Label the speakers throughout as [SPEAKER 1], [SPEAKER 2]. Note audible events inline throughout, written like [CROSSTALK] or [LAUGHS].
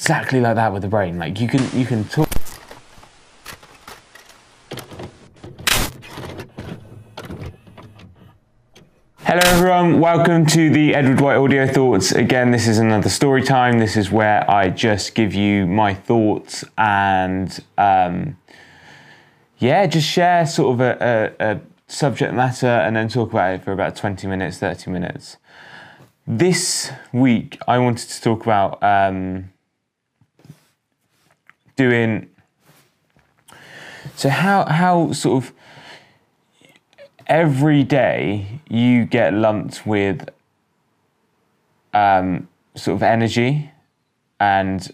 [SPEAKER 1] exactly like that with the brain. Like you can you can talk. Hello everyone, welcome to the Edward White Audio Thoughts. Again, this is another story time. This is where I just give you my thoughts and um, yeah, just share sort of a, a, a subject matter and then talk about it for about 20 minutes, 30 minutes. This week, I wanted to talk about um, doing so how how sort of every day you get lumped with um, sort of energy, and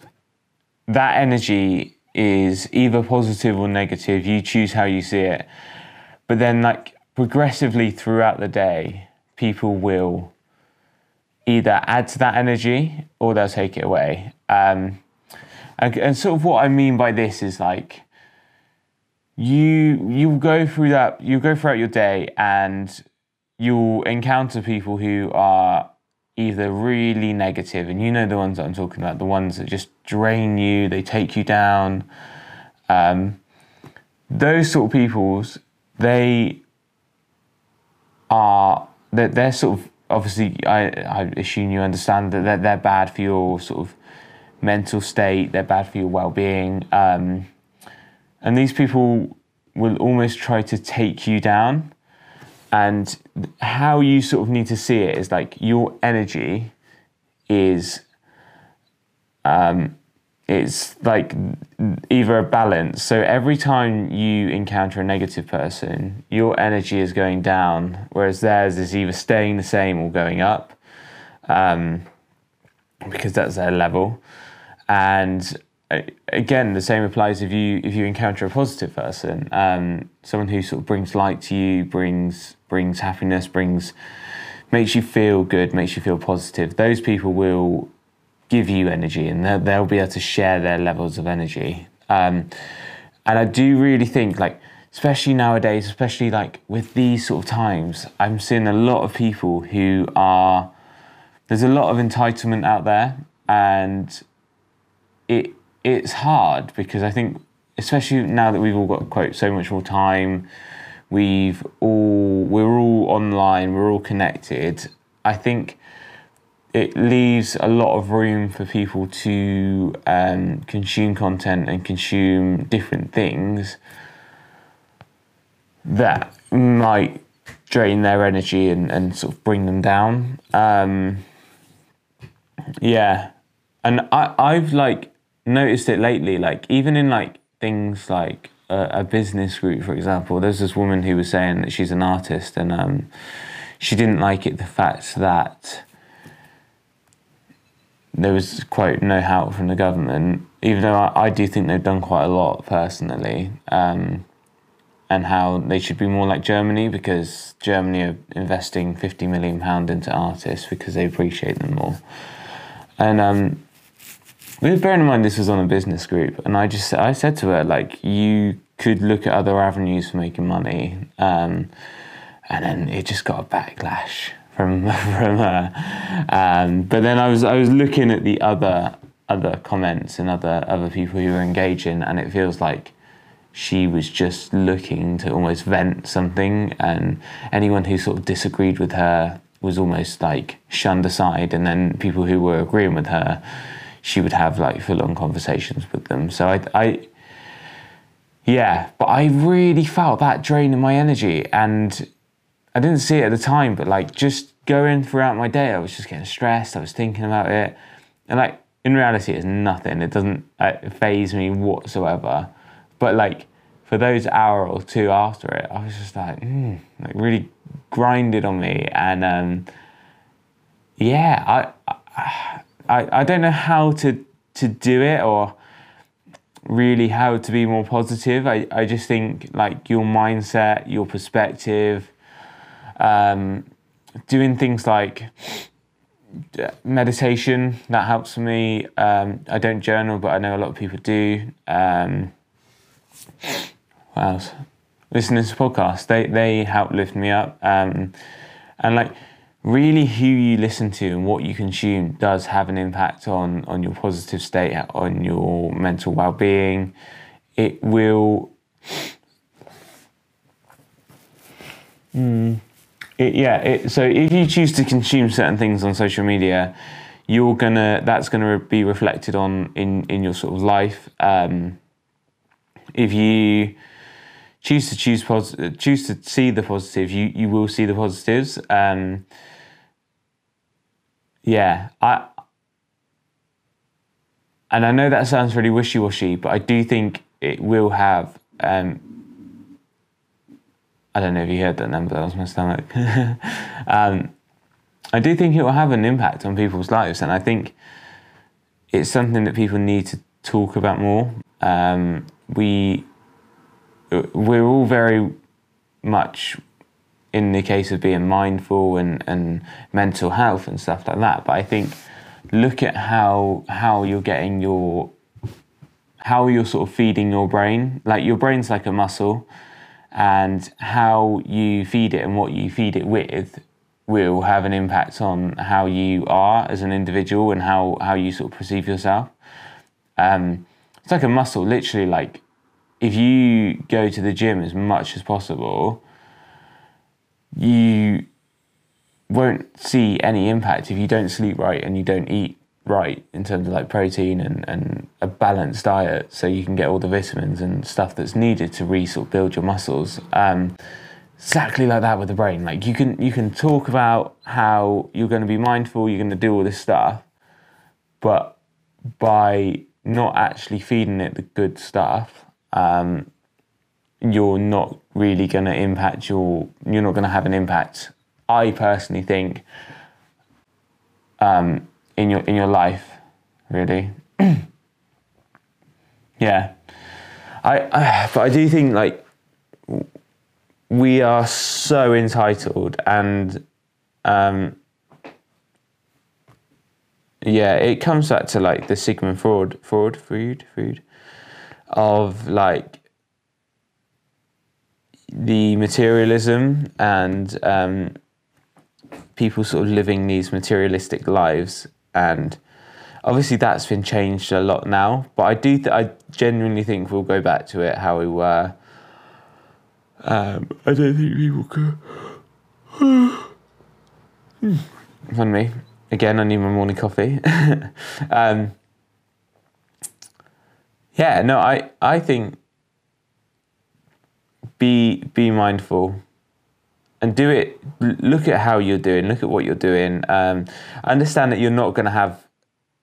[SPEAKER 1] that energy is either positive or negative. You choose how you see it, but then like progressively throughout the day, people will either add to that energy or they'll take it away. Um, and, sort of what I mean by this is like you you go through that you go throughout your day and you'll encounter people who are either really negative and you know the ones that I'm talking about the ones that just drain you they take you down. Um, those sort of peoples they are they're, they're sort of obviously I, I assume you understand that they're, they're bad for your sort of mental state, they're bad for your well being. Um, and these people will almost try to take you down. And how you sort of need to see it is like your energy is um, it's like either a balance. So every time you encounter a negative person, your energy is going down, whereas theirs is either staying the same or going up, um, because that's their level. And uh, again, the same applies if you if you encounter a positive person, um, someone who sort of brings light to you, brings brings happiness, brings makes you feel good, makes you feel positive. Those people will give you energy and they'll, they'll be able to share their levels of energy. Um, and I do really think, like, especially nowadays, especially like with these sort of times, I'm seeing a lot of people who are, there's a lot of entitlement out there and it it's hard because I think, especially now that we've all got quote so much more time, we've all we're all online, we're all connected. I think it leaves a lot of room for people to um, consume content and consume different things that might drain their energy and, and sort of bring them down. Um, yeah. And I, I've like noticed it lately, like even in like things like a, business group, for example, there's this woman who was saying that she's an artist and um, she didn't like it the fact that there was quite no help from the government, even though I, I do think they've done quite a lot personally, um, and how they should be more like Germany because Germany are investing fifty million pound into artists because they appreciate them more. And um, bearing in mind this was on a business group, and I just I said to her like you could look at other avenues for making money, um, and then it just got a backlash from [LAUGHS] from her. Um, but then I was I was looking at the other other comments and other other people who were engaging, and it feels like she was just looking to almost vent something, and anyone who sort of disagreed with her was almost like shunned aside, and then people who were agreeing with her, she would have like full on conversations with them. So I, I yeah, but I really felt that drain in my energy, and I didn't see it at the time, but like just going throughout my day, I was just getting stressed. I was thinking about it, and like in reality, it's nothing. It doesn't uh, faze me whatsoever. But like for those hour or two after it, I was just like, mm, like really grinded on me, and um, yeah, I, I I I don't know how to to do it or really how to be more positive. I, I just think like your mindset, your perspective, um, doing things like meditation that helps me. Um, I don't journal, but I know a lot of people do. Um, what else? Listening to podcasts, they they help lift me up. Um, and like really who you listen to and what you consume does have an impact on on your positive state, on your mental well-being. It will. Mm, it, yeah. It, so if you choose to consume certain things on social media, you're gonna that's gonna be reflected on in in your sort of life. Um, if you choose to choose positive, choose to see the positive, you you will see the positives. Um, yeah, I and I know that sounds really wishy washy, but I do think it will have. Um, I don't know if you heard that number. That was my stomach. [LAUGHS] um, I do think it will have an impact on people's lives, and I think it's something that people need to talk about more. Um, we we're all very much in the case of being mindful and, and mental health and stuff like that. But I think look at how how you're getting your how you're sort of feeding your brain. Like your brain's like a muscle, and how you feed it and what you feed it with will have an impact on how you are as an individual and how, how you sort of perceive yourself. Um, it's like a muscle, literally like if you go to the gym as much as possible, you won't see any impact if you don't sleep right and you don't eat right in terms of like protein and, and a balanced diet so you can get all the vitamins and stuff that's needed to re sort of build your muscles. Um, exactly like that with the brain. Like you can you can talk about how you're going to be mindful, you're going to do all this stuff, but by not actually feeding it the good stuff, um, you're not really going to impact your. You're not going to have an impact. I personally think um, in your in your life, really. [CLEARS THROAT] yeah, I, I but I do think like we are so entitled and um, yeah, it comes back to like the Sigmund Freud, Freud, Freud, Freud, of like the materialism and um, people sort of living these materialistic lives, and obviously that's been changed a lot now. But I do, th- I genuinely think we'll go back to it how we were um, I don't think people can. [SIGHS] Fun me. Again, I need my morning coffee. [LAUGHS] um, yeah, no, I, I think be be mindful and do it. Look at how you're doing. Look at what you're doing. Um, understand that you're not going to have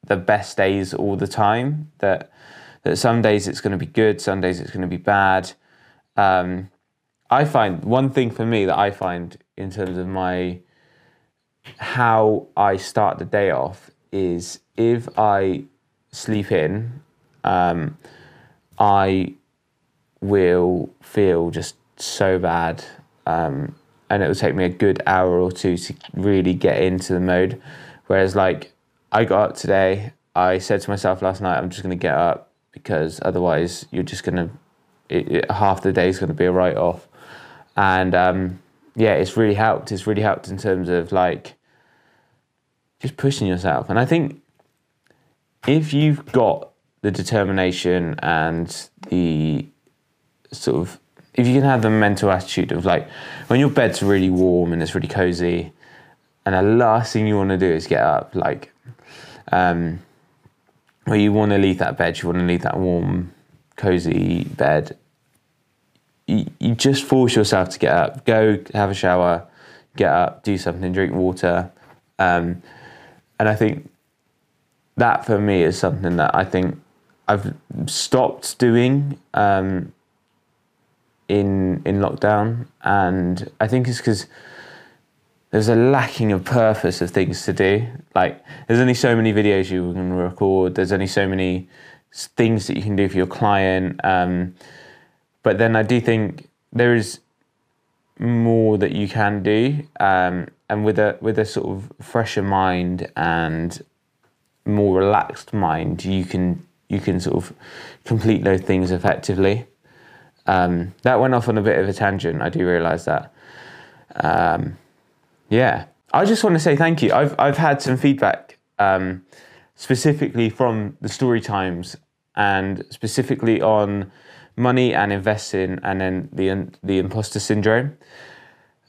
[SPEAKER 1] the best days all the time. That that some days it's going to be good, some days it's going to be bad. Um, I find one thing for me that I find in terms of my how I start the day off is if I sleep in, um, I will feel just so bad. Um, and it will take me a good hour or two to really get into the mode. Whereas, like, I got up today, I said to myself last night, I'm just going to get up because otherwise you're just going to, half the day is going to be a write off and um, yeah, it's really helped. It's really helped in terms of like just pushing yourself. And I think if you've got the determination and the sort of if you can have the mental attitude of like when your bed's really warm and it's really cozy and the last thing you want to do is get up like um or you want to leave that bed you want to leave that warm cozy bed you, you just force yourself to get up, go have a shower, get up, do something, drink water. Um, and I think that for me is something that I think I've stopped doing um, in in lockdown, and I think it's because there's a lacking of purpose of things to do. Like there's only so many videos you can record. There's only so many things that you can do for your client. Um, but then I do think there is more that you can do, um, and with a with a sort of fresher mind and more relaxed mind, you can you can sort of complete those things effectively. Um, that went off on a bit of a tangent. I do realise that. Um, yeah, I just want to say thank you. I've I've had some feedback um, specifically from the story times and specifically on money and investing and then the the imposter syndrome.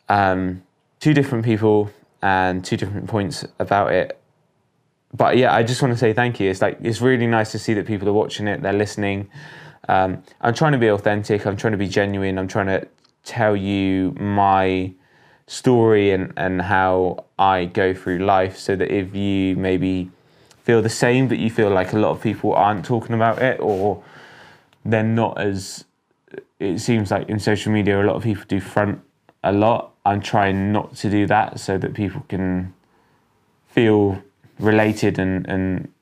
[SPEAKER 1] Um, two different people and two different points about it. But yeah, I just want to say thank you. It's like it's really nice to see that people are watching it, they're listening. Um, I'm trying to be authentic. I'm trying to be genuine. I'm trying to tell you my story and, and how I go through life so that if you maybe feel the same, but you feel like a lot of people aren't talking about it or they're not as, it seems like in social media, a lot of people do front a lot. I'm trying not to do that so that people can feel related and, and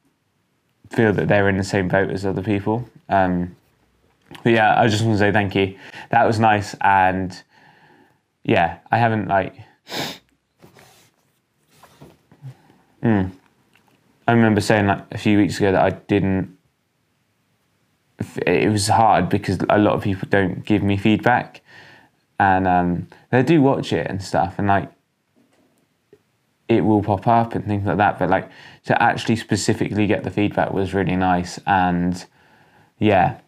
[SPEAKER 1] feel that they're in the same boat as other people. Um, but yeah, I just want to say thank you. That was nice, and yeah, I haven't like. Mm. I remember saying like a few weeks ago that I didn't. It was hard because a lot of people don't give me feedback, and um, they do watch it and stuff, and like it will pop up and things like that. But like to actually specifically get the feedback was really nice, and yeah,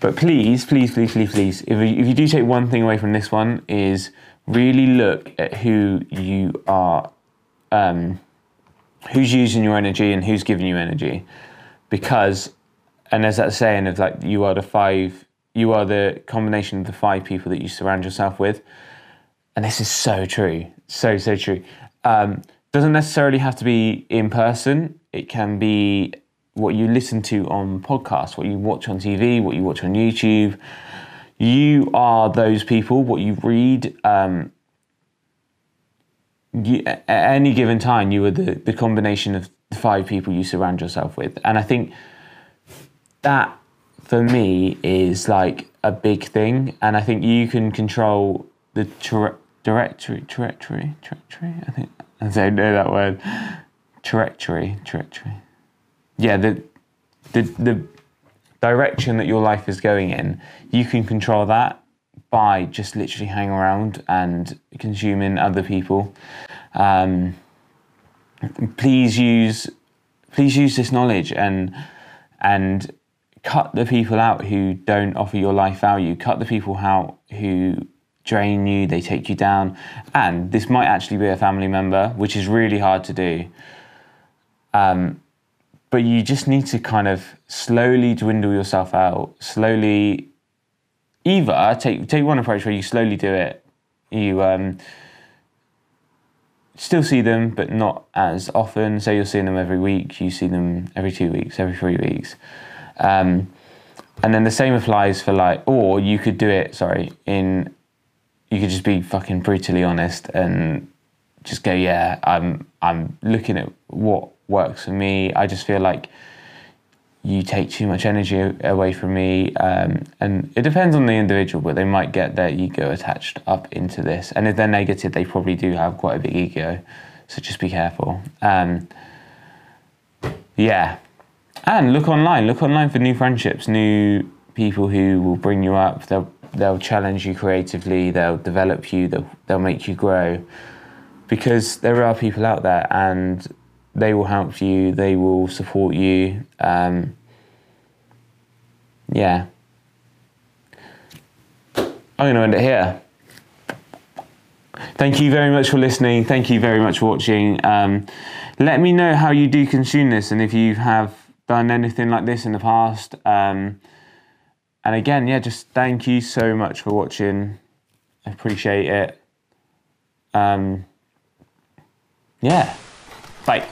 [SPEAKER 1] but please, please, please, please, please, if you, if you do take one thing away from this one, is really look at who you are, um, who's using your energy and who's giving you energy, because, and there's that saying of like you are the five, you are the combination of the five people that you surround yourself with, and this is so true, so so true. Um, doesn't necessarily have to be in person. It can be what you listen to on podcasts, what you watch on TV, what you watch on YouTube. You are those people, what you read. Um, you, at any given time, you are the, the combination of the five people you surround yourself with. And I think that for me is like a big thing. And I think you can control the tra- directory, trajectory. I think I don't know that word. Trajectory, trajectory yeah, the, the, the direction that your life is going in, you can control that by just literally hanging around and consuming other people. Um, please use please use this knowledge and and cut the people out who don't offer your life value. Cut the people out who drain you, they take you down. And this might actually be a family member, which is really hard to do. Um, but you just need to kind of slowly dwindle yourself out, slowly either take take one approach where you slowly do it, you um, still see them but not as often. So you're seeing them every week, you see them every two weeks, every three weeks. Um, and then the same applies for like, or you could do it, sorry, in, you could just be fucking brutally honest and just go, yeah, I'm, I'm looking at what works for me. I just feel like you take too much energy away from me. Um, and it depends on the individual, but they might get their ego attached up into this. And if they're negative, they probably do have quite a big ego. So just be careful. Um, yeah. And look online. Look online for new friendships, new people who will bring you up. They'll they'll challenge you creatively. They'll develop you. They'll they'll make you grow. Because there are people out there, and they will help you, they will support you. Um, yeah. I'm going to end it here. Thank you very much for listening. Thank you very much for watching. Um, let me know how you do consume this and if you have done anything like this in the past. Um, and again, yeah, just thank you so much for watching. I appreciate it. Um, yeah. Bye.